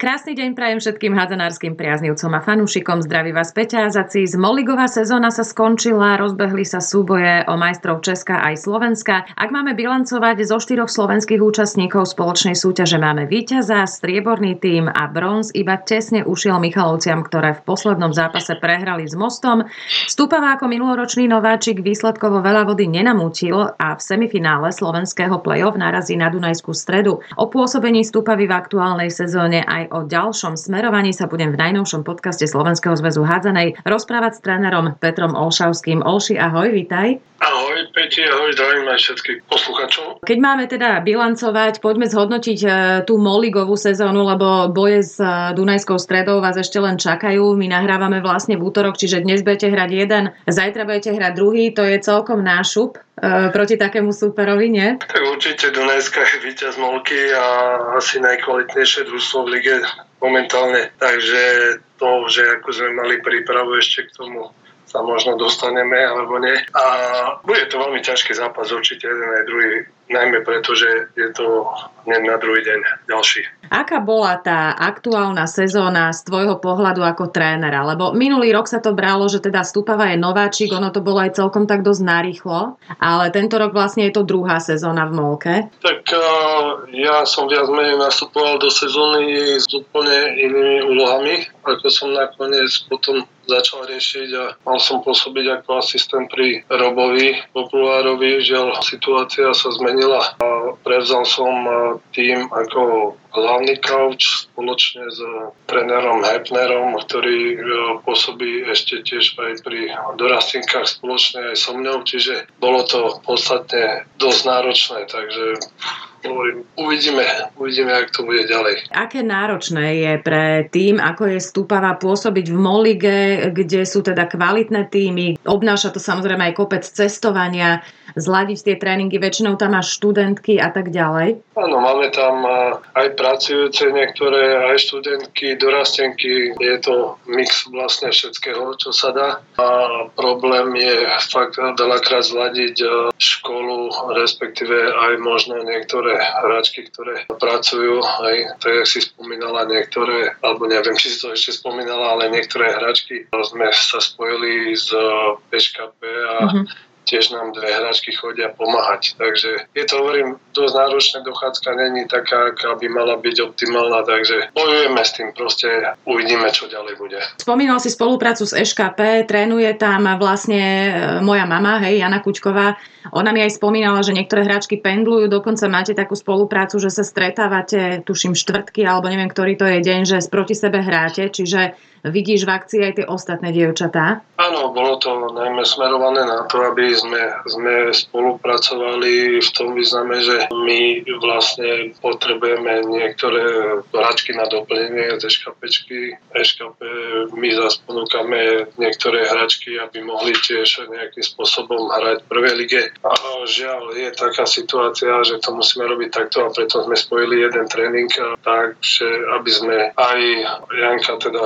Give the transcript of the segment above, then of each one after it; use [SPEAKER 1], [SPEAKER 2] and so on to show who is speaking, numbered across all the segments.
[SPEAKER 1] Krásny deň prajem všetkým hádzanárským priaznivcom a fanúšikom. Zdraví vás Peťázaci. Z Moligová sezóna sa skončila, rozbehli sa súboje o majstrov Česka aj Slovenska. Ak máme bilancovať zo štyroch slovenských účastníkov spoločnej súťaže, máme víťaza, strieborný tým a bronz iba tesne ušiel Michalovciam, ktoré v poslednom zápase prehrali s Mostom. Stúpava ako minuloročný nováčik výsledkovo veľa vody nenamútil a v semifinále slovenského play-off narazí na Dunajskú stredu. O pôsobení Stúpavy v aktuálnej sezóne aj o ďalšom smerovaní sa budem v najnovšom podcaste Slovenského zväzu hádzanej rozprávať s trénerom Petrom Olšavským. Olši, ahoj, vitaj.
[SPEAKER 2] Ahoj, Peti, ahoj, zdravím aj všetkých poslucháčov.
[SPEAKER 1] Keď máme teda bilancovať, poďme zhodnotiť e, tú Moligovú sezónu, lebo boje s e, Dunajskou stredou vás ešte len čakajú. My nahrávame vlastne v útorok, čiže dnes budete hrať jeden, zajtra budete hrať druhý, to je celkom nášup e, proti takému superovi, nie?
[SPEAKER 2] Tak určite Dunajská je víťaz Molky a asi najkvalitnejšie družstvo v lige momentálne. Takže to, že ako sme mali prípravu ešte k tomu sa možno dostaneme alebo nie. A bude to veľmi ťažký zápas určite jeden aj druhý, najmä preto, že je to hneď na druhý deň ďalší.
[SPEAKER 1] Aká bola tá aktuálna sezóna z tvojho pohľadu ako trénera? Lebo minulý rok sa to bralo, že teda Stupava je nováčik, ono to bolo aj celkom tak dosť narýchlo, ale tento rok vlastne je to druhá sezóna v Molke.
[SPEAKER 2] Tak uh, ja som viac menej nastupoval do sezóny s úplne inými úlohami, ako som nakoniec potom začal riešiť a mal som pôsobiť ako asistent pri Robovi Populárovi. Žiaľ, situácia sa zmenila a prevzal som tým ako hlavný coach spoločne s trénerom Hepnerom, ktorý e, pôsobí ešte tiež aj pri dorastinkách spoločne aj so mnou, čiže bolo to podstatne dosť náročné, takže hovorím, uvidíme, uvidíme, ak to bude ďalej.
[SPEAKER 1] Aké náročné je pre tým, ako je stúpava pôsobiť v Molige, kde sú teda kvalitné týmy, obnáša to samozrejme aj kopec cestovania, zladiť tie tréningy, väčšinou tam máš študentky a tak ďalej?
[SPEAKER 2] Áno, máme tam aj pracujúce niektoré, aj študentky, dorastenky, je to mix vlastne všetkého, čo sa dá. A problém je fakt veľakrát zladiť školu, respektíve aj možno niektoré hráčky, ktoré pracujú, aj tak, jak si spomínala, niektoré, alebo neviem, či si to ešte spomínala, ale niektoré hráčky sme sa spojili z PŠKP a mm-hmm tiež nám dve hráčky chodia pomáhať. Takže je to, hovorím, dosť náročná dochádzka, není taká, aká by mala byť optimálna, takže bojujeme s tým, proste uvidíme, čo ďalej bude.
[SPEAKER 1] Spomínal si spoluprácu s EŠKP, trénuje tam vlastne e, moja mama, hej, Jana Kučková. Ona mi aj spomínala, že niektoré hráčky pendlujú, dokonca máte takú spoluprácu, že sa stretávate, tuším, štvrtky, alebo neviem, ktorý to je deň, že proti sebe hráte, čiže vidíš v akcii aj tie ostatné dievčatá?
[SPEAKER 2] Áno, bolo to najmä smerované na to, aby sme, sme spolupracovali v tom význame, že my vlastne potrebujeme niektoré hračky na doplnenie z eškapečky. Eškape my zase ponúkame niektoré hračky, aby mohli tiež nejakým spôsobom hrať v prvej lige. A žiaľ, je taká situácia, že to musíme robiť takto a preto sme spojili jeden tréning, takže aby sme aj Janka teda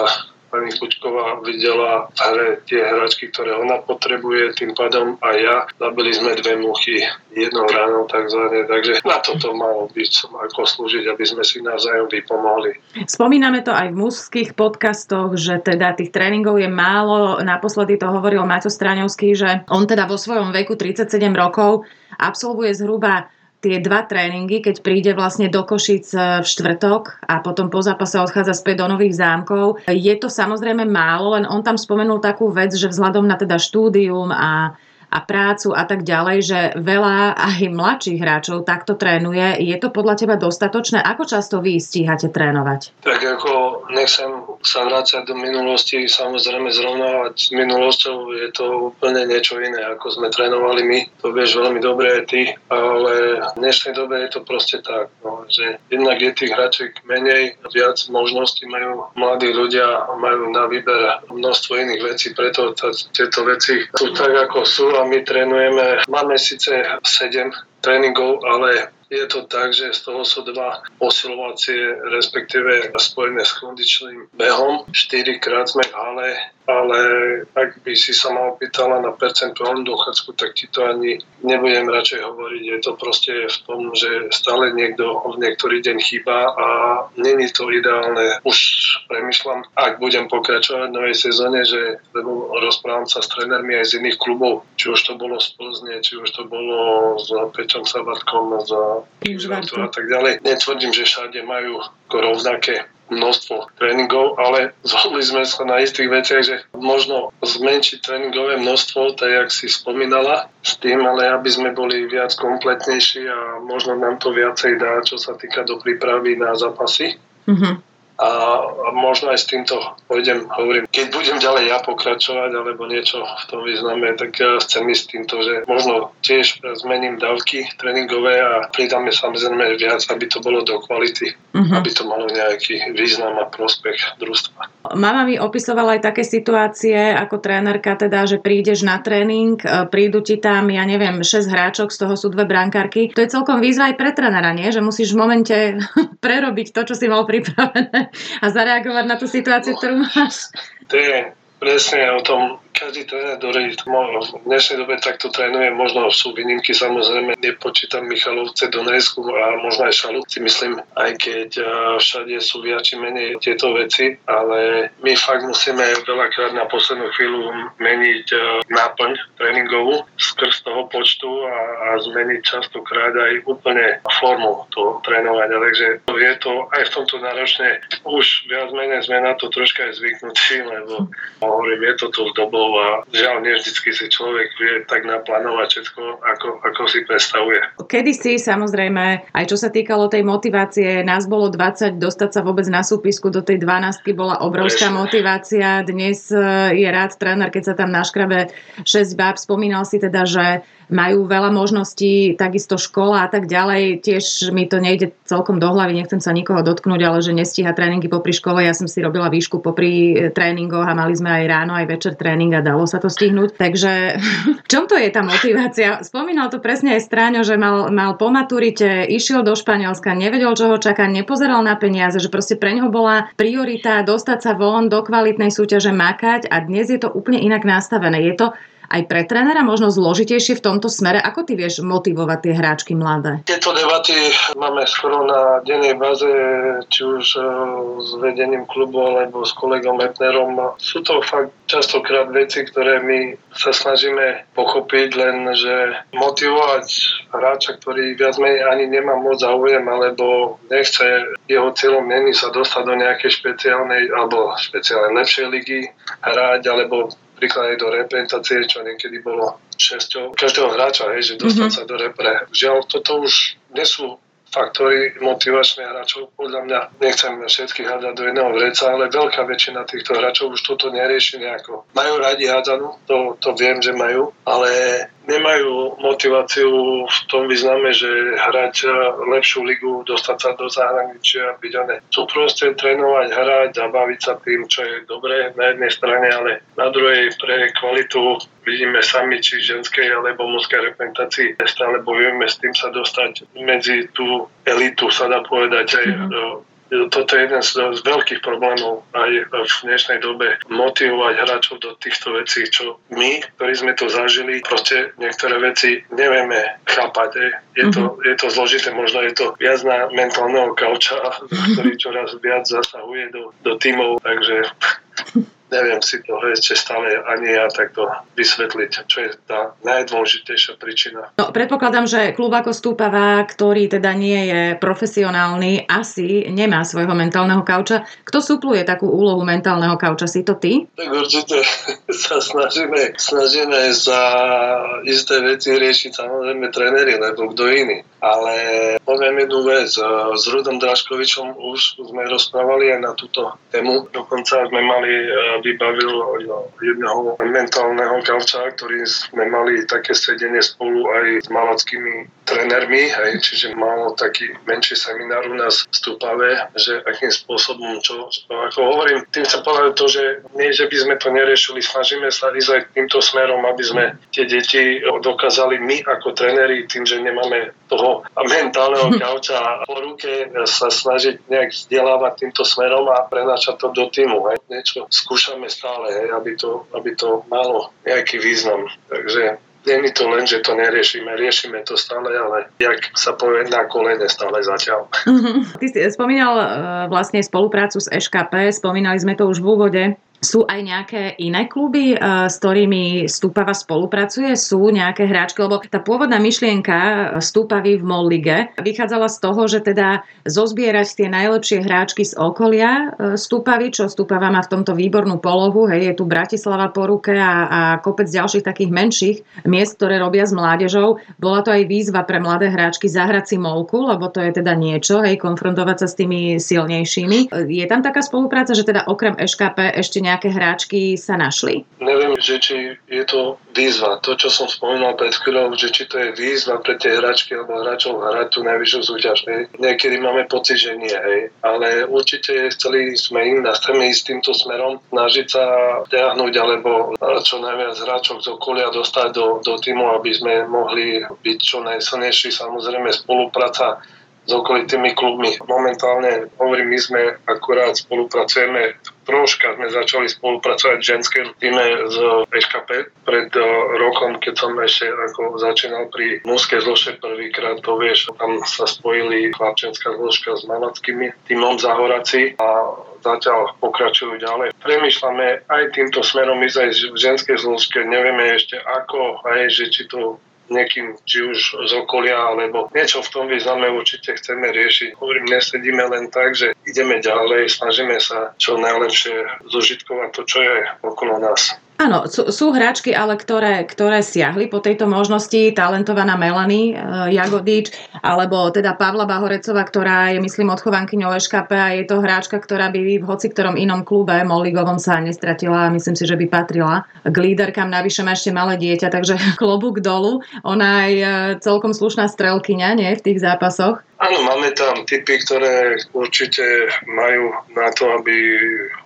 [SPEAKER 2] pani Kučková videla v hre tie hračky, ktoré ona potrebuje, tým pádom aj ja. Zabili sme dve muchy jednou ráno takzvané, takže na toto malo byť ako slúžiť, aby sme si navzájom vypomohli.
[SPEAKER 1] Spomíname to aj v mužských podcastoch, že teda tých tréningov je málo. Naposledy to hovoril Maťo Straňovský, že on teda vo svojom veku 37 rokov absolvuje zhruba tie dva tréningy, keď príde vlastne do Košic e, v štvrtok a potom po zápase odchádza späť do Nových zámkov. Je to samozrejme málo, len on tam spomenul takú vec, že vzhľadom na teda štúdium a a prácu a tak ďalej, že veľa aj mladších hráčov takto trénuje. Je to podľa teba dostatočné? Ako často vy stíhate trénovať?
[SPEAKER 2] Tak ako nechcem sa vrácať do minulosti, samozrejme zrovnávať s minulosťou je to úplne niečo iné, ako sme trénovali my. To vieš veľmi dobre aj ty, ale v dnešnej dobe je to proste tak, no, že jednak je tých hráčiek menej, viac možností majú mladí ľudia, majú na výber množstvo iných vecí, preto tieto veci sú tak, ako sú a my trénujeme, máme síce 7 tréningov, ale Je to tak, že z toho sú dva posilovacie, respektíve spojené s kondičným behom. Štyrikrát sme v hale ale ak by si sa ma opýtala na percentuálnu dochádzku, tak ti to ani nebudem radšej hovoriť. Je to proste v tom, že stále niekto v niektorý deň chýba a není to ideálne. Už premyšľam, ak budem pokračovať v novej sezóne, že lebo rozprávam sa s trénermi aj z iných klubov, či už to bolo z Plzne, či už to bolo s Pečom Sabatkom, za a tak ďalej. Netvrdím, že všade majú rovnaké množstvo tréningov, ale zhodli sme sa na istých veciach, že možno zmenšiť tréningové množstvo, tak jak si spomínala, s tým, ale aby sme boli viac kompletnejší a možno nám to viacej dá, čo sa týka do prípravy na zápasy. Mm-hmm a, a možno aj s týmto pôjdem, hovorím, keď budem ďalej ja pokračovať alebo niečo v tom význame, tak ja chcem ísť týmto, že možno tiež zmením dávky tréningové a pridáme samozrejme viac, aby to bolo do kvality, uh-huh. aby to malo nejaký význam a prospech družstva.
[SPEAKER 1] Mama mi opisovala aj také situácie ako trénerka, teda, že prídeš na tréning, e, prídu ti tam, ja neviem, 6 hráčok, z toho sú dve brankárky. To je celkom výzva aj pre trénera, nie? Že musíš v momente prerobiť to, čo si mal pripravené a zareagovať na tú situáciu, ktorú máš.
[SPEAKER 2] To je presne o tom, každý tréner do v dnešnej dobe takto trénuje, možno sú výnimky, samozrejme nepočítam Michalovce, Donetsku a možno aj Šalu, si myslím, aj keď všade sú viac či menej tieto veci, ale my fakt musíme veľakrát na poslednú chvíľu meniť náplň tréningovú skrz toho počtu a, a zmeniť častokrát aj úplne formu toho trénovania, takže je to aj v tomto náročne už viac menej sme na to troška aj zvyknutí, lebo hovorím, je to tu dobou cieľov a žiaľ, nie vždycky si človek vie tak naplánovať všetko, ako, ako si predstavuje.
[SPEAKER 1] Kedy si samozrejme, aj čo sa týkalo tej motivácie, nás bolo 20, dostať sa vôbec na súpisku do tej 12 bola obrovská Prečne. motivácia. Dnes e, je rád tréner, keď sa tam naškrabe 6 báb. Spomínal si teda, že majú veľa možností, takisto škola a tak ďalej. Tiež mi to nejde celkom do hlavy, nechcem sa nikoho dotknúť, ale že nestíha tréningy popri škole. Ja som si robila výšku popri e, tréningoch a mali sme aj ráno, aj večer tréning a dalo sa to stihnúť. Takže v čom to je tá motivácia? Spomínal to presne aj Stráňo, že mal, mal po maturite, išiel do Španielska, nevedel, čo ho čaká, nepozeral na peniaze, že proste pre neho bola priorita dostať sa von do kvalitnej súťaže, makať a dnes je to úplne inak nastavené. Je to aj pre trénera možno zložitejšie v tomto smere? Ako ty vieš motivovať tie hráčky mladé?
[SPEAKER 2] Tieto debaty máme skoro na dennej báze, či už e, s vedením klubu alebo s kolegom Etnerom. Sú to fakt častokrát veci, ktoré my sa snažíme pochopiť, len že motivovať hráča, ktorý viac menej ani nemá moc záujem, alebo nechce, jeho cieľom není sa dostať do nejakej špeciálnej alebo špeciálnej lepšej ligy hrať, alebo napríklad aj do reprezentácie, čo niekedy bolo šesťou každého hráča, hej, že dostať mm-hmm. sa do repre. Žiaľ, toto už nie sú faktory motivačných hráčov. Podľa mňa nechcem všetkých hádať do jedného vreca, ale veľká väčšina týchto hráčov už toto nerieši nejako. Majú radi hádzanú, to, to viem, že majú, ale nemajú motiváciu v tom význame, že hrať lepšiu ligu, dostať sa do zahraničia, byť one. Chcú proste trénovať, hrať, zabaviť sa tým, čo je dobré na jednej strane, ale na druhej pre kvalitu vidíme sami, či ženskej alebo mužskej reprezentácii stále bojujeme s tým sa dostať medzi tú elitu, sa dá povedať aj mm-hmm toto je jeden z, z veľkých problémov aj v dnešnej dobe motivovať hráčov do týchto vecí, čo my, ktorí sme to zažili, proste niektoré veci nevieme chápať. Je, je, to, mhm. je to zložité, možno je to viac na mentálneho kauča, ktorý čoraz viac zasahuje do, do tímov, takže neviem si to ešte stále ani ja takto vysvetliť, čo je tá najdôležitejšia príčina.
[SPEAKER 1] No, predpokladám, že klub ako Stúpava, ktorý teda nie je profesionálny, asi nemá svojho mentálneho kauča. Kto supluje takú úlohu mentálneho kauča? Si to ty?
[SPEAKER 2] Tak určite sa snažíme, snažíme za isté veci riešiť samozrejme tréneri, lebo kto iný. Ale poviem jednu vec. S Rudom Draškovičom už sme rozprávali aj na túto tému. Dokonca sme mali vybavil jedného mentálneho gauča, ktorý sme mali také sedenie spolu aj s malackými trénermi, aj, čiže malo taký menší seminár u nás v Stupave, že akým spôsobom, čo, ako hovorím, tým chcem povedať to, že nie, že by sme to neriešili, snažíme sa ísť aj týmto smerom, aby sme tie deti dokázali my ako tréneri, tým, že nemáme toho toho mentálneho kauča po ruke sa snažiť nejak vzdelávať týmto smerom a prenášať to do týmu. Hej. Niečo skúšame stále, hej, aby, to, aby to malo nejaký význam. Takže Není to len, že to neriešime, riešime to stále, ale jak sa povie na kolene stále zatiaľ.
[SPEAKER 1] Ty si spomínal uh, vlastne spoluprácu s EŠKP, spomínali sme to už v úvode. Sú aj nejaké iné kluby, eh, s ktorými Stúpava spolupracuje? Sú nejaké hráčky? Lebo tá pôvodná myšlienka Stúpavy v MOL lige vychádzala z toho, že teda zozbierať tie najlepšie hráčky z okolia eh, Stúpavy, čo Stúpava má v tomto výbornú polohu. Hej, je tu Bratislava po ruke a, a kopec ďalších takých menších miest, ktoré robia s mládežou. Bola to aj výzva pre mladé hráčky zahrať si molku, lebo to je teda niečo, hej, konfrontovať sa s tými silnejšími. Je tam taká spolupráca, že teda okrem EŠKP ešte nejaké nejaké hráčky sa našli?
[SPEAKER 2] Neviem, že či je to výzva. To, čo som spomínal pred chvíľou, že či to je výzva pre tie hráčky alebo hráčov hrať tú najvyššiu súťaž. Hej. Niekedy máme pocit, že nie. Hej. Ale určite chceli sme im chceme ísť týmto smerom, snažiť sa ťahnuť alebo čo najviac hráčov z okolia dostať do, do týmu, aby sme mohli byť čo najsilnejší. Samozrejme spolupráca s okolitými klubmi. Momentálne, hovorím, my sme akurát spolupracujeme troška sme začali spolupracovať v ženskom týme z PŠKP pred uh, rokom, keď som ešte ako začínal pri mužskej zložke prvýkrát, to vieš, tam sa spojili chlapčenská zložka s malackými týmom Zahoraci a zatiaľ pokračujú ďalej. Premýšľame aj týmto smerom ísť aj v ženskej zložke, nevieme ešte ako, aj že či to niekým, či už z okolia, alebo niečo v tom význame určite chceme riešiť. Hovorím, nesedíme len tak, že ideme ďalej, snažíme sa čo najlepšie zožitkovať to, čo je okolo nás.
[SPEAKER 1] Áno, sú, sú hráčky, ale ktoré, ktoré siahli po tejto možnosti, talentovaná Melanie e, Jagodič, alebo teda Pavla Bahorecová, ktorá je, myslím, odchovankyňou EŠKP a je to hráčka, ktorá by v hoci ktorom inom klube Molligovom sa nestratila a myslím si, že by patrila k líderkám, navyše má ešte malé dieťa, takže klobúk dolu. Ona je celkom slušná strelkyňa, nie, v tých zápasoch.
[SPEAKER 2] Áno, máme tam typy, ktoré určite majú na to, aby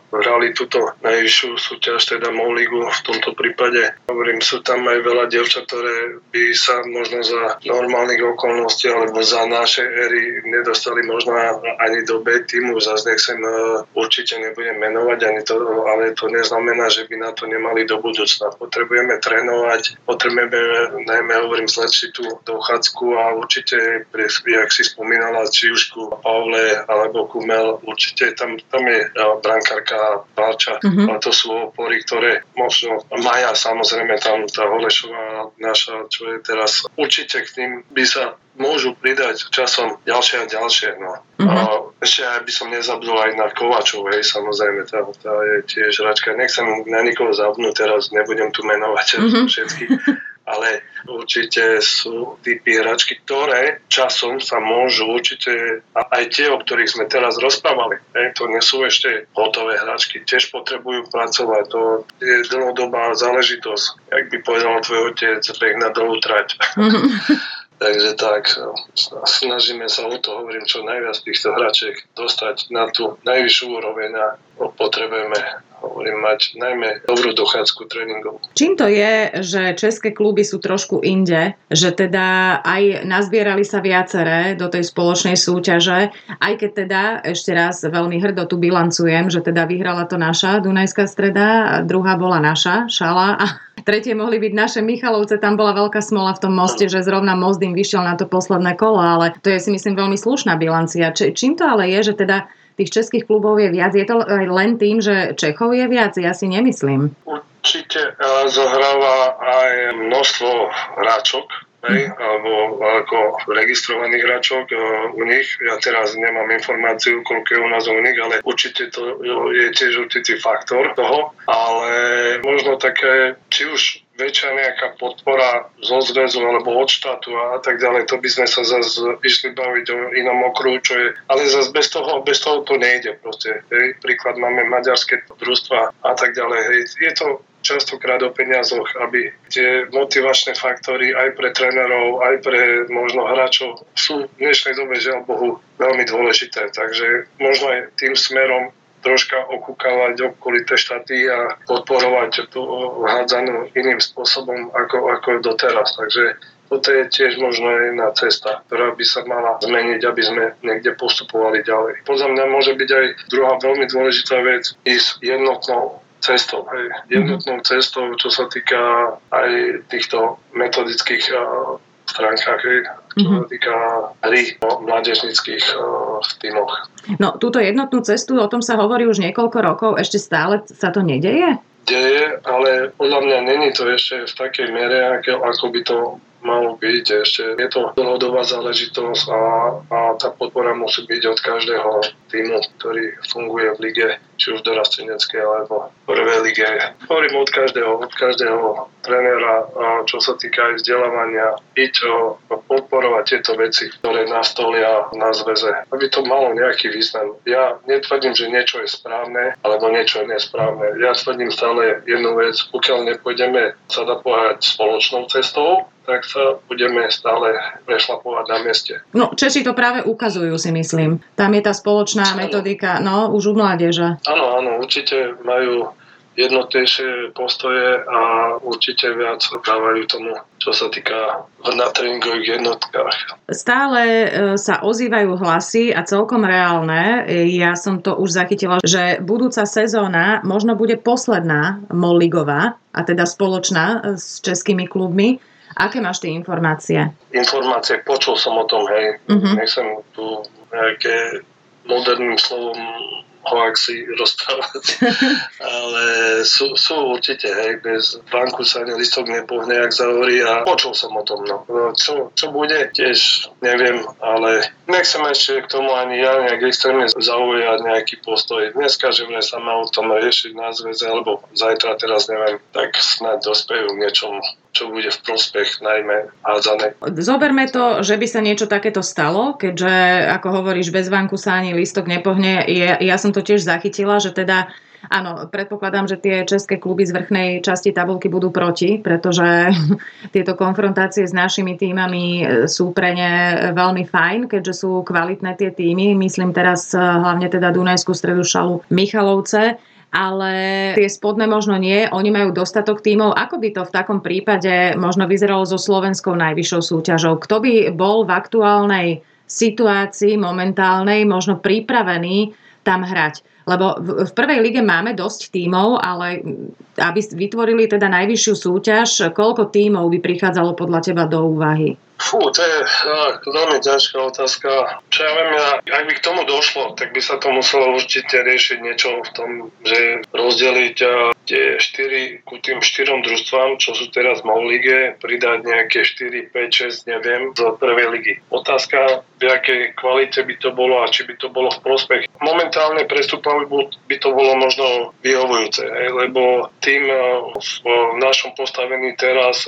[SPEAKER 2] hrali túto najvyššiu súťaž, teda MOL ligu v tomto prípade. Hovorím, sú tam aj veľa dievčat, ktoré by sa možno za normálnych okolností alebo za naše éry nedostali možno ani do B týmu. Zase nechcem, e, určite nebudem menovať ani to, ale to neznamená, že by na to nemali do budúcna. Potrebujeme trénovať, potrebujeme najmä, hovorím, zlepšiť tú dochádzku a určite, jak si spomínala, či už ku Pavle alebo Kumel, určite tam, tam je e, brankárka a Balča. Uh-huh. A to sú opory, ktoré možno Maja, samozrejme tam tá Holešová naša, čo je teraz, určite k tým by sa môžu pridať časom ďalšie a ďalšie. No. Uh-huh. A ešte aj by som nezabudol aj na Kovačov, hej, samozrejme, tá, tá je tiež hračka. Nechcem na nikoho zabudnúť, teraz nebudem tu menovať uh-huh. všetkých ale určite sú typy hračky, ktoré časom sa môžu určite, a aj tie, o ktorých sme teraz rozprávali, ne, to nie sú ešte hotové hračky, tiež potrebujú pracovať, to je dlhodobá záležitosť, jak by povedal tvoj otec, beh na dlhú trať. Takže tak, snažíme sa o to, hovorím, čo najviac týchto hračiek dostať na tú najvyššiu úroveň a potrebujeme hovorím, mať najmä dobrú dochádzku tréningov.
[SPEAKER 1] Čím to je, že české kluby sú trošku inde, že teda aj nazbierali sa viaceré do tej spoločnej súťaže, aj keď teda ešte raz veľmi hrdo tu bilancujem, že teda vyhrala to naša Dunajská streda, druhá bola naša, Šala a tretie mohli byť naše Michalovce, tam bola veľká smola v tom moste, že zrovna most im vyšiel na to posledné kolo, ale to je si myslím veľmi slušná bilancia. Či, čím to ale je, že teda tých českých klubov je viac? Je to len tým, že Čechov je viac? Ja si nemyslím.
[SPEAKER 2] Určite zohráva aj množstvo hráčok, hej, alebo ako registrovaných hráčok u nich. Ja teraz nemám informáciu, koľko je u nás u nich, ale určite to je tiež určitý faktor toho. Ale možno také, či už väčšia nejaká podpora zo zväzu alebo od štátu a tak ďalej, to by sme sa zase išli baviť o inom okruhu, čo je, ale zase bez toho, bez toho to nejde proste. Hej. Príklad máme maďarské družstva a tak ďalej. Hej. Je to častokrát o peniazoch, aby tie motivačné faktory aj pre trénerov, aj pre možno hráčov sú v dnešnej dobe, žiaľ Bohu, veľmi dôležité. Takže možno aj tým smerom troška okúkavať okolité štáty a podporovať tú hádzanú iným spôsobom ako, ako doteraz. Takže toto je tiež možno jedna cesta, ktorá by sa mala zmeniť, aby sme niekde postupovali ďalej. Podľa mňa môže byť aj druhá veľmi dôležitá vec, ísť jednotnou cestou, hej, jednotnou cestou, čo sa týka aj týchto metodických uh, stránkach, hej, čo sa mhm. týka hry o mládežnických uh, tímoch.
[SPEAKER 1] No, túto jednotnú cestu, o tom sa hovorí už niekoľko rokov, ešte stále sa to nedeje?
[SPEAKER 2] Deje, ale podľa mňa není to ešte v takej mere, ako by to malo byť. Ešte je to dlhodobá záležitosť a, a tá podpora musí byť od každého týmu, ktorý funguje v lige, či už dorasteneckej alebo prvej lige. Hovorím od každého, od každého trénera, čo sa týka aj vzdelávania, byť podporovať tieto veci, ktoré nastolia na zväze, aby to malo nejaký význam. Ja netvrdím, že niečo je správne, alebo niečo je nesprávne. Ja tvrdím stále jednu vec, pokiaľ nepôjdeme sa dá spoločnou cestou, tak sa budeme stále prešlapovať na mieste.
[SPEAKER 1] No, Češi to práve ukazujú, si myslím. Tam je tá spoločná ano. metodika, no, už u mládeža.
[SPEAKER 2] Áno, áno, určite majú jednotnejšie postoje a určite viac dávajú tomu, čo sa týka na tréningových jednotkách.
[SPEAKER 1] Stále e, sa ozývajú hlasy a celkom reálne. Ja som to už zachytila, že budúca sezóna možno bude posledná Molligová a teda spoločná s českými klubmi. Aké máš tie informácie?
[SPEAKER 2] Informácie, počul som o tom, hej. Uh-huh. Nechcem tu nejaké moderným slovom hoaxy rozprávať. Ale sú, sú určite, hej, bez banku sa ani listok nepohne, ak zahorí a počul som o tom. No. Čo, čo bude, tiež neviem, ale nechcem ešte k tomu ani ja nejak extrémne zaujať nejaký postoj. Dneska, že sa má o tom riešiť na zväze, alebo zajtra, teraz neviem, tak snad dospejú k niečomu čo bude v prospech najmä hádzané.
[SPEAKER 1] Zoberme to, že by sa niečo takéto stalo, keďže, ako hovoríš, bez vanku sa ani listok nepohne. Ja, ja som to tiež zachytila, že teda Áno, predpokladám, že tie české kluby z vrchnej časti tabulky budú proti, pretože tieto konfrontácie s našimi týmami sú pre ne veľmi fajn, keďže sú kvalitné tie týmy. Myslím teraz hlavne teda Dunajskú stredu šalu Michalovce ale tie spodné možno nie, oni majú dostatok tímov. Ako by to v takom prípade možno vyzeralo so slovenskou najvyššou súťažou? Kto by bol v aktuálnej situácii momentálnej možno pripravený tam hrať? Lebo v prvej lige máme dosť tímov, ale aby vytvorili teda najvyššiu súťaž, koľko tímov by prichádzalo podľa teba do úvahy?
[SPEAKER 2] Fú, to je veľmi ťažká otázka. Čo ja viem, ja, ak by k tomu došlo, tak by sa to muselo určite riešiť niečo v tom, že rozdeliť tie 4 ku tým 4 družstvám, čo sú teraz v lige, pridať nejaké 4, 5, 6, neviem, z prvej ligy. Otázka, v akej kvalite by to bolo a či by to bolo v prospech. Momentálne prestupovi by to bolo možno vyhovujúce, lebo tým v našom postavení teraz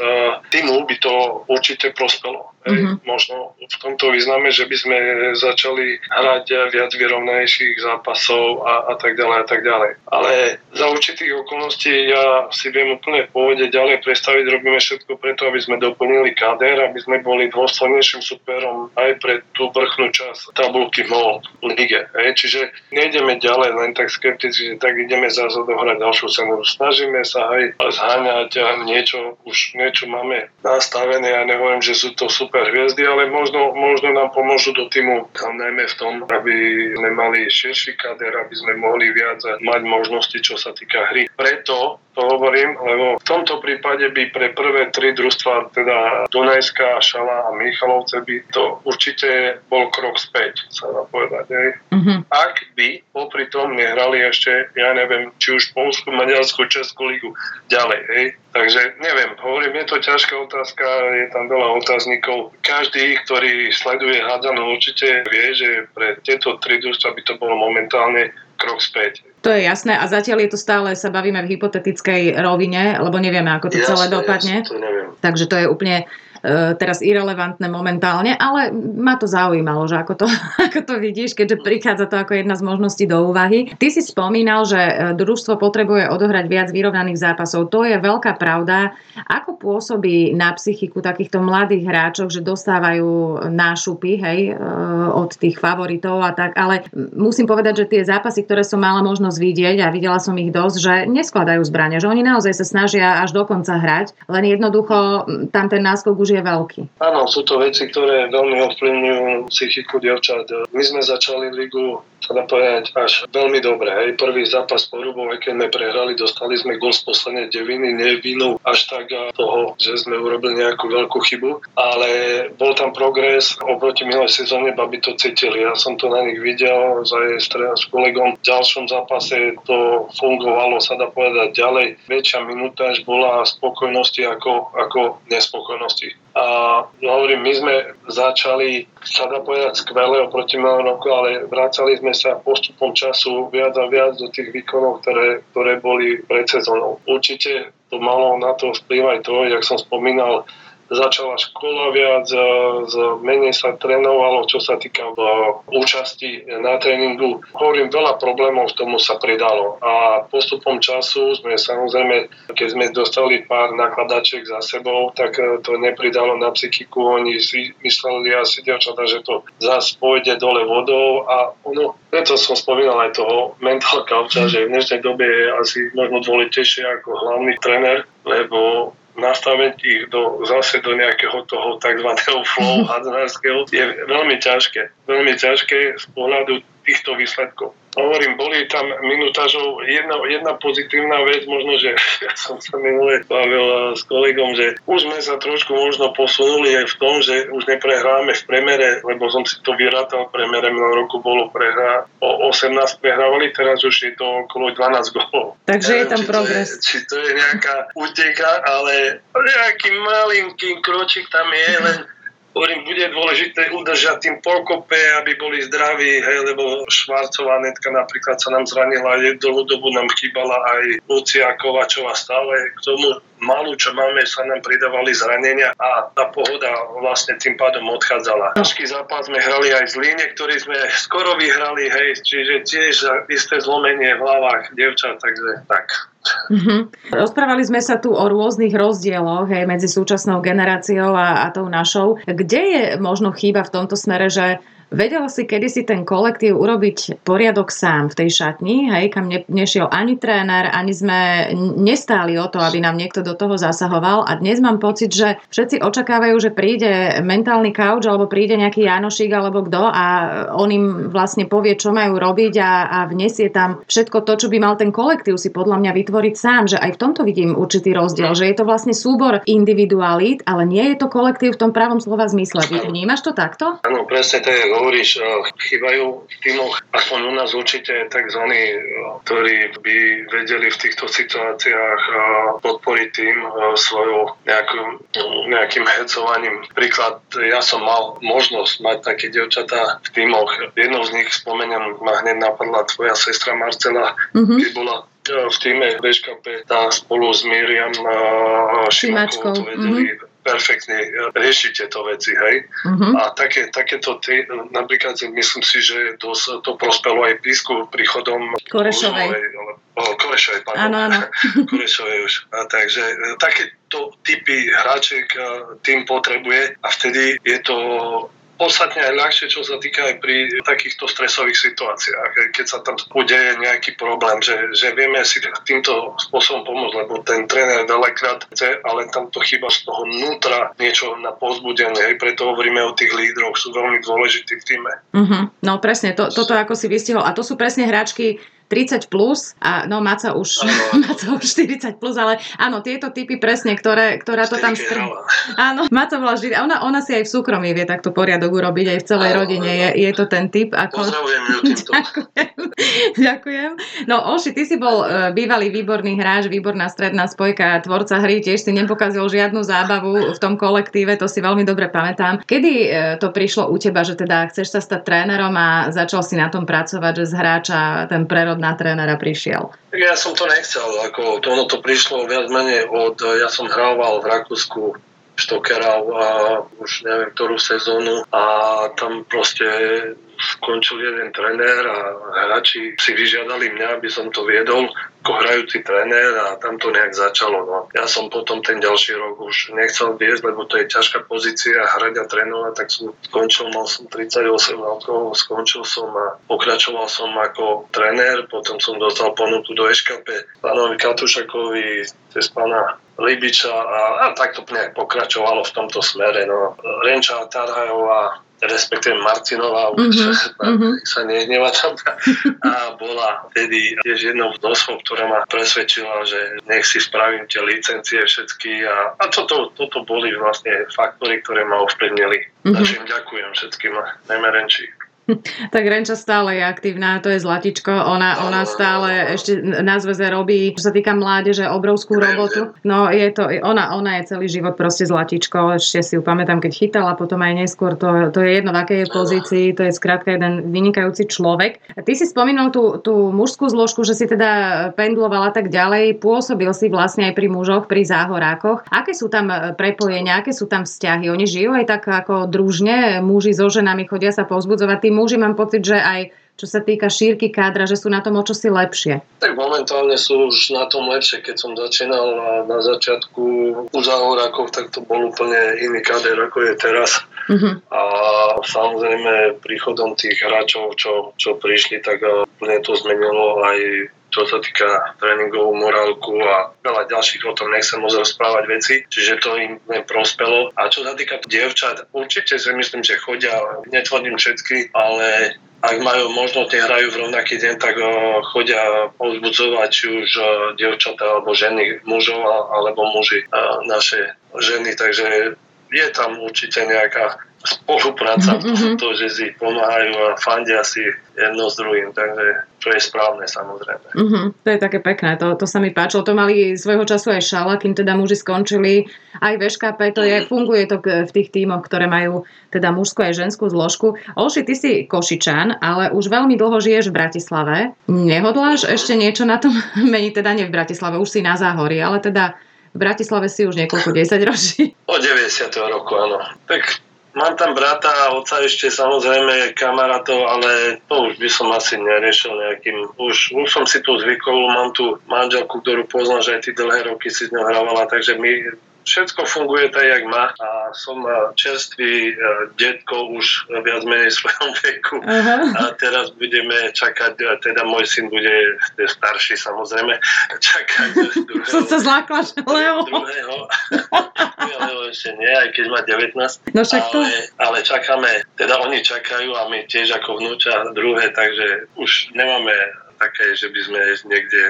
[SPEAKER 2] týmu by to určite prospelo. Mm-hmm. Možno v tomto význame, že by sme začali hrať viac vyrovnejších zápasov a, a tak ďalej a tak ďalej. Ale za určitých okolností ja si viem úplne v pôvode ďalej predstaviť, robíme všetko preto, aby sme doplnili káder, aby sme boli dôslednejším superom aj pre tú vrchnú časť tabulky MOL lige. Hej. Čiže nejdeme ďalej len tak skepticky, že tak ideme zase odohrať ďalšiu cenu. Snažíme sa aj zháňať niečo, už niečo máme nastavené. Ja nehovorím, že sú to super super hviezdy, ale možno, možno nám pomôžu do týmu, najmä v tom, aby sme mali širší kader, aby sme mohli viac mať možnosti, čo sa týka hry. Preto to hovorím, lebo v tomto prípade by pre prvé tri družstva, teda Dunajská, Šala a Michalovce by to určite bol krok späť, sa dá povedať. Hej. Mm-hmm. Ak by popri tom nehrali ešte, ja neviem, či už Polsku, Maďarsku, Českú ligu ďalej. Hej. Takže neviem, hovorím, je to ťažká otázka, je tam veľa otáznikov. Každý, ktorý sleduje hádzanú, určite vie, že pre tieto tri družstva by to bolo momentálne krok späť.
[SPEAKER 1] To je jasné a zatiaľ je to stále, sa bavíme v hypotetickej rovine, lebo nevieme, ako to jasné, celé dopadne.
[SPEAKER 2] Jasné, to neviem.
[SPEAKER 1] Takže to je úplne teraz irrelevantné momentálne, ale ma to zaujímalo, že ako to, ako to vidíš, keďže prichádza to ako jedna z možností do úvahy. Ty si spomínal, že e, družstvo potrebuje odohrať viac vyrovnaných zápasov. To je veľká pravda. Ako pôsobí na psychiku takýchto mladých hráčov, že dostávajú nášupy hej, e, od tých favoritov a tak, ale musím povedať, že tie zápasy, ktoré som mala možnosť vidieť a videla som ich dosť, že neskladajú zbranie, že oni naozaj sa snažia až do konca hrať, len jednoducho tam ten náskok už je veľký.
[SPEAKER 2] Áno, sú to veci, ktoré veľmi ovplyvňujú psychiku dievčat. My sme začali ligu dá povedať až veľmi dobre. Hej. Prvý zápas po Rubov, keď sme prehrali, dostali sme gol z poslednej deviny, nevinu až tak toho, že sme urobili nejakú veľkú chybu, ale bol tam progres oproti minulej sezóne, baby to cítili. Ja som to na nich videl, za jej s kolegom v ďalšom zápase to fungovalo, sa dá povedať ďalej. Väčšia až bola spokojnosti ako, ako nespokojnosti. A hovorím, my sme začali, sa dá povedať, skvelé oproti minulom roku, ale vracali sme sa postupom času viac a viac do tých výkonov, ktoré, ktoré boli pred sezónou. Určite to malo na to vplyv to, jak som spomínal, začala škola viac, menej sa trénovalo, čo sa týka účasti na tréningu. Hovorím, veľa problémov k tomu sa pridalo a postupom času sme samozrejme, keď sme dostali pár nakladačiek za sebou, tak e, to nepridalo na psychiku. Oni si mysleli asi dievčatá, že to zase pôjde dole vodou a ono, preto som spomínal aj toho mental coacha, že v dnešnej dobe je asi možno dôležitejšie ako hlavný tréner, lebo nastaviť ich do, zase do nejakého toho tzv. flow hadzárskeho je veľmi ťažké. Veľmi ťažké z pohľadu týchto výsledkov. Hovorím, boli tam minutážov jedna, jedna pozitívna vec, možno, že ja som sa minule bavil s kolegom, že už sme sa trošku možno posunuli aj v tom, že už neprehráme v premere, lebo som si to vyrátal, v premere minulého roku bolo prehra, o 18 prehrávali, teraz už je to okolo 12 golov.
[SPEAKER 1] Takže je tam progres.
[SPEAKER 2] či to je nejaká uteka, ale nejaký malinký kročík tam je, len Hovorím, bude dôležité udržať tým pokope, aby boli zdraví, hej, lebo Švarcová netka napríklad sa nám zranila, dlhú dobu nám chýbala aj Lucia Kovačová stále. K tomu malú, čo máme, sa nám pridávali zranenia a tá pohoda vlastne tým pádom odchádzala. Ťažký zápas sme hrali aj z Líne, ktorý sme skoro vyhrali, hej, čiže tiež isté zlomenie v hlavách dievčat, takže tak.
[SPEAKER 1] Mm-hmm. Rozprávali sme sa tu o rôznych rozdieloch hej, medzi súčasnou generáciou a, a tou našou. Kde je možno chyba v tomto smere, že Vedel si kedysi ten kolektív urobiť poriadok sám v tej šatni, hej, kam ne, nešiel ani tréner, ani sme nestáli o to, aby nám niekto do toho zasahoval a dnes mám pocit, že všetci očakávajú, že príde mentálny couch alebo príde nejaký Janošik alebo kto a on im vlastne povie, čo majú robiť a, a vnesie tam všetko to, čo by mal ten kolektív si podľa mňa vytvoriť sám, že aj v tomto vidím určitý rozdiel, že je to vlastne súbor individualít, ale nie je to kolektív v tom pravom slova zmysle. Vnímaš to takto?
[SPEAKER 2] Áno, presne to je hovoríš, eh, chýbajú v týmoch, aspoň u nás určite tzv. Eh, ktorí by vedeli v týchto situáciách eh, podporiť tým svojou nejakým, nejakým hecovaním. Príklad, ja som mal možnosť mať také devčatá v týmoch. Jednou z nich spomeniem, ma hneď napadla tvoja sestra Marcela, mm-hmm. keď bola v týme BŠKP, tá spolu s Miriam Šimačkou to vedeli mm-hmm perfektne riešiť tieto veci, hej. Uh-huh. A také, takéto, ty, napríklad myslím si, že to, to prospelo aj písku príchodom
[SPEAKER 1] Korešovej.
[SPEAKER 2] Oh, Korešovej, pardon.
[SPEAKER 1] Áno, áno.
[SPEAKER 2] Korešovej už. A takže e, takéto typy hráček e, tým potrebuje a vtedy je to podstatne aj ľahšie, čo sa týka aj pri takýchto stresových situáciách, keď sa tam udeje nejaký problém, že, že vieme si týmto spôsobom pomôcť, lebo ten tréner veľakrát chce, ale tam to chyba z toho nutra niečo na pozbudenie, hej, preto hovoríme o tých lídroch, sú veľmi dôležití v týme.
[SPEAKER 1] Mm-hmm. No presne, to, toto ako si vystihol. A to sú presne hráčky, 30 plus a no Maca už, Maca už 40 plus, ale áno, tieto typy presne, ktoré, ktorá to tam str... Áno, Maca bola vždy, ona, ona si aj v súkromí vie takto poriadok urobiť, aj v celej áno, rodine je, je to ten typ.
[SPEAKER 2] Ako... Pozdravujem ju týmto.
[SPEAKER 1] Ďakujem. Ďakujem. No Oši, ty si bol uh, bývalý výborný hráč, výborná stredná spojka, tvorca hry, tiež si nepokazil žiadnu zábavu v tom kolektíve, to si veľmi dobre pamätám. Kedy uh, to prišlo u teba, že teda chceš sa stať trénerom a začal si na tom pracovať, že z hráča ten prerod na trénera prišiel?
[SPEAKER 2] Ja som to nechcel, ako ono to prišlo viac menej od, ja som hrával v Rakúsku Štokera a už neviem ktorú sezónu a tam proste skončil jeden trenér a hráči si vyžiadali mňa, aby som to viedol ako hrajúci tréner a tam to nejak začalo. No. Ja som potom ten ďalší rok už nechcel viesť, lebo to je ťažká pozícia hrať a trénovať, tak som skončil, mal som 38 rokov, skončil som a pokračoval som ako tréner, potom som dostal ponuku do EŠKP pánovi Katušakovi cez pána Libiča a, a tak to nejak pokračovalo v tomto smere. No. Renča Tarhajová respektíve Marcinová, už mm-hmm. sa nehneva tam. A bola vtedy tiež jednou z osôb, ktorá ma presvedčila, že nech si spravím tie licencie všetky. A, a toto, toto boli vlastne faktory, ktoré ma ovplyvnili. Mm-hmm. Takže ďakujem všetkým, najmä Renči.
[SPEAKER 1] tak Renča stále je aktívna, to je Zlatičko. Ona, ona stále ešte na zväze robí, čo sa týka mládeže, obrovskú robotu. No je to, ona, ona je celý život proste Zlatičko. Ešte si ju pamätám, keď chytala, potom aj neskôr. To, to je jedno, v akej je pozícii. To je skrátka jeden vynikajúci človek. Ty si spomínal tú, tú mužskú zložku, že si teda pendlovala tak ďalej. Pôsobil si vlastne aj pri mužoch, pri záhorákoch. Aké sú tam prepojenia, aké sú tam vzťahy? Oni žijú aj tak ako družne, muži so ženami chodia sa povzbudzovať. Tí muži mám pocit, že aj čo sa týka šírky kádra, že sú na tom o čosi lepšie?
[SPEAKER 2] Tak momentálne sú už na tom lepšie. Keď som začínal na začiatku u záhorákov, tak to bol úplne iný káder, ako je teraz. Uh-huh. A samozrejme príchodom tých hráčov, čo, čo prišli, tak úplne to zmenilo aj čo sa týka tréningovú morálku a veľa ďalších o tom nechcem moc rozprávať veci, čiže to im prospelo. A čo sa týka dievčat, určite si myslím, že chodia, netvrdím všetky, ale ak majú možnosť, hrajú v rovnaký deň, tak chodia povzbudzovať či už dievčatá alebo ženy mužov alebo muži naše ženy, takže je tam určite nejaká spolupráca mm-hmm. to, že si pomáhajú a fandia si jedno s druhým, takže to je správne samozrejme.
[SPEAKER 1] Mm-hmm. To je také pekné, to, to sa mi páčilo. To mali svojho času aj šala, kým teda muži skončili aj v ŠKP, to je, funguje to v tých tímoch, ktoré majú teda mužskú aj ženskú zložku. Olši, ty si Košičan, ale už veľmi dlho žiješ v Bratislave. Nehodláš ešte niečo na tom meniť, teda nie v Bratislave, už si na Záhori, ale teda v Bratislave si už niekoľko desať ročí.
[SPEAKER 2] O 90. roku, áno. Tak Mám tam brata a oca ešte samozrejme kamarátov, ale to už by som asi neriešil nejakým. Už, už som si tu zvykol, mám tu manželku, ktorú poznám, že aj ty dlhé roky si s ňou hrávala, takže my všetko funguje tak, jak má a som čerstvý e, detko už viac menej svojom veku uh-huh. a teraz budeme čakať, teda môj syn bude starší samozrejme, čakať druhého.
[SPEAKER 1] Som sa zlákla, že Leo.
[SPEAKER 2] Druhého. Leo ešte nie, aj keď má 19.
[SPEAKER 1] No však to...
[SPEAKER 2] ale, ale čakáme, teda oni čakajú a my tiež ako vnúča druhé, takže už nemáme také, že by sme niekde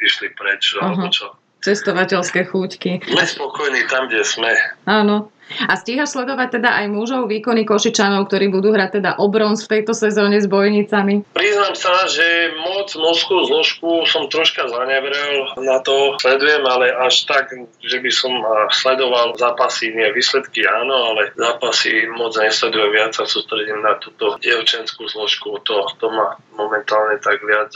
[SPEAKER 2] išli preč, uh-huh. alebo čo
[SPEAKER 1] cestovateľské chúťky.
[SPEAKER 2] Sme spokojní tam, kde sme.
[SPEAKER 1] Áno. A stíhaš sledovať teda aj mužov výkony Košičanov, ktorí budú hrať teda o bronz v tejto sezóne s bojnicami?
[SPEAKER 2] Priznám sa, že moc moskú zložku som troška zanevrel na to. Sledujem, ale až tak, že by som sledoval zápasy, nie výsledky áno, ale zápasy moc nesledujem viac sa sústredím na túto dievčenskú zložku. To, to ma momentálne tak viac,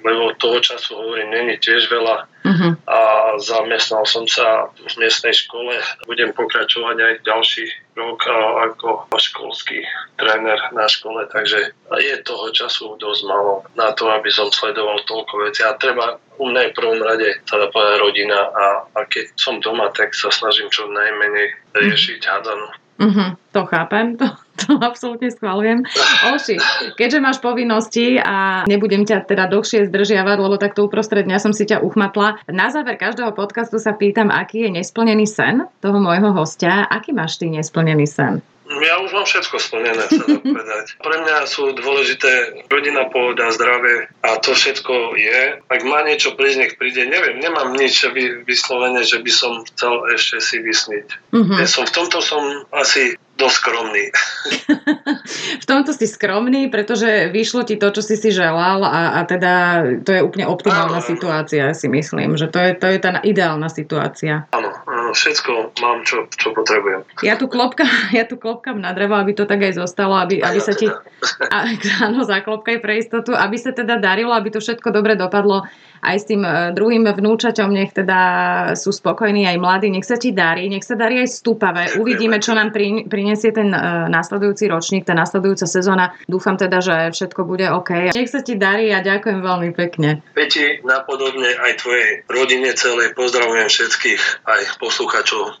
[SPEAKER 2] lebo toho času hovorím, není tiež veľa Uh-huh. A zamestnal som sa v miestnej škole. Budem pokračovať aj ďalší rok ako školský tréner na škole, takže je toho času dosť málo na to, aby som sledoval toľko vecí. A treba u mňa v prvom rade povedať rodina a, a keď som doma, tak sa snažím čo najmenej riešiť hádanú.
[SPEAKER 1] Uh-huh, to chápem, to, to absolútne schválujem. Oši, keďže máš povinnosti a nebudem ťa teda dlhšie zdržiavať, lebo takto uprostred dňa som si ťa uchmatla. Na záver každého podcastu sa pýtam, aký je nesplnený sen toho môjho hostia. Aký máš ty nesplnený sen?
[SPEAKER 2] Ja už mám všetko splnené, dá povedať. Pre mňa sú dôležité rodina, pohoda, zdravie a to všetko je. Ak má niečo prísť, nech príde. Neviem, nemám nič vyslovené, že by som chcel ešte si vysniť. Mm-hmm. Ja som, v tomto som asi dosť skromný.
[SPEAKER 1] v tomto si skromný, pretože vyšlo ti to, čo si si želal a, a teda to je úplne optimálna áno, situácia, si myslím, že to je, to je tá ideálna situácia.
[SPEAKER 2] Áno všetko mám, čo, čo potrebujem.
[SPEAKER 1] Ja tu, klopka, ja tu klopkam na drevo, aby to tak aj zostalo, aby, aby sa ti...
[SPEAKER 2] Teda.
[SPEAKER 1] A, áno, zaklopkaj pre istotu, aby sa teda darilo, aby to všetko dobre dopadlo aj s tým e, druhým vnúčaťom, nech teda sú spokojní aj mladí, nech sa ti darí, nech sa darí aj stúpavé. Uvidíme, čo nám prinesie ten e, následujúci ročník, tá následujúca sezóna. Dúfam teda, že všetko bude OK. Nech sa ti darí a ďakujem veľmi pekne.
[SPEAKER 2] Peti, napodobne aj tvojej rodine celej pozdravujem všetkých, aj poslucháčov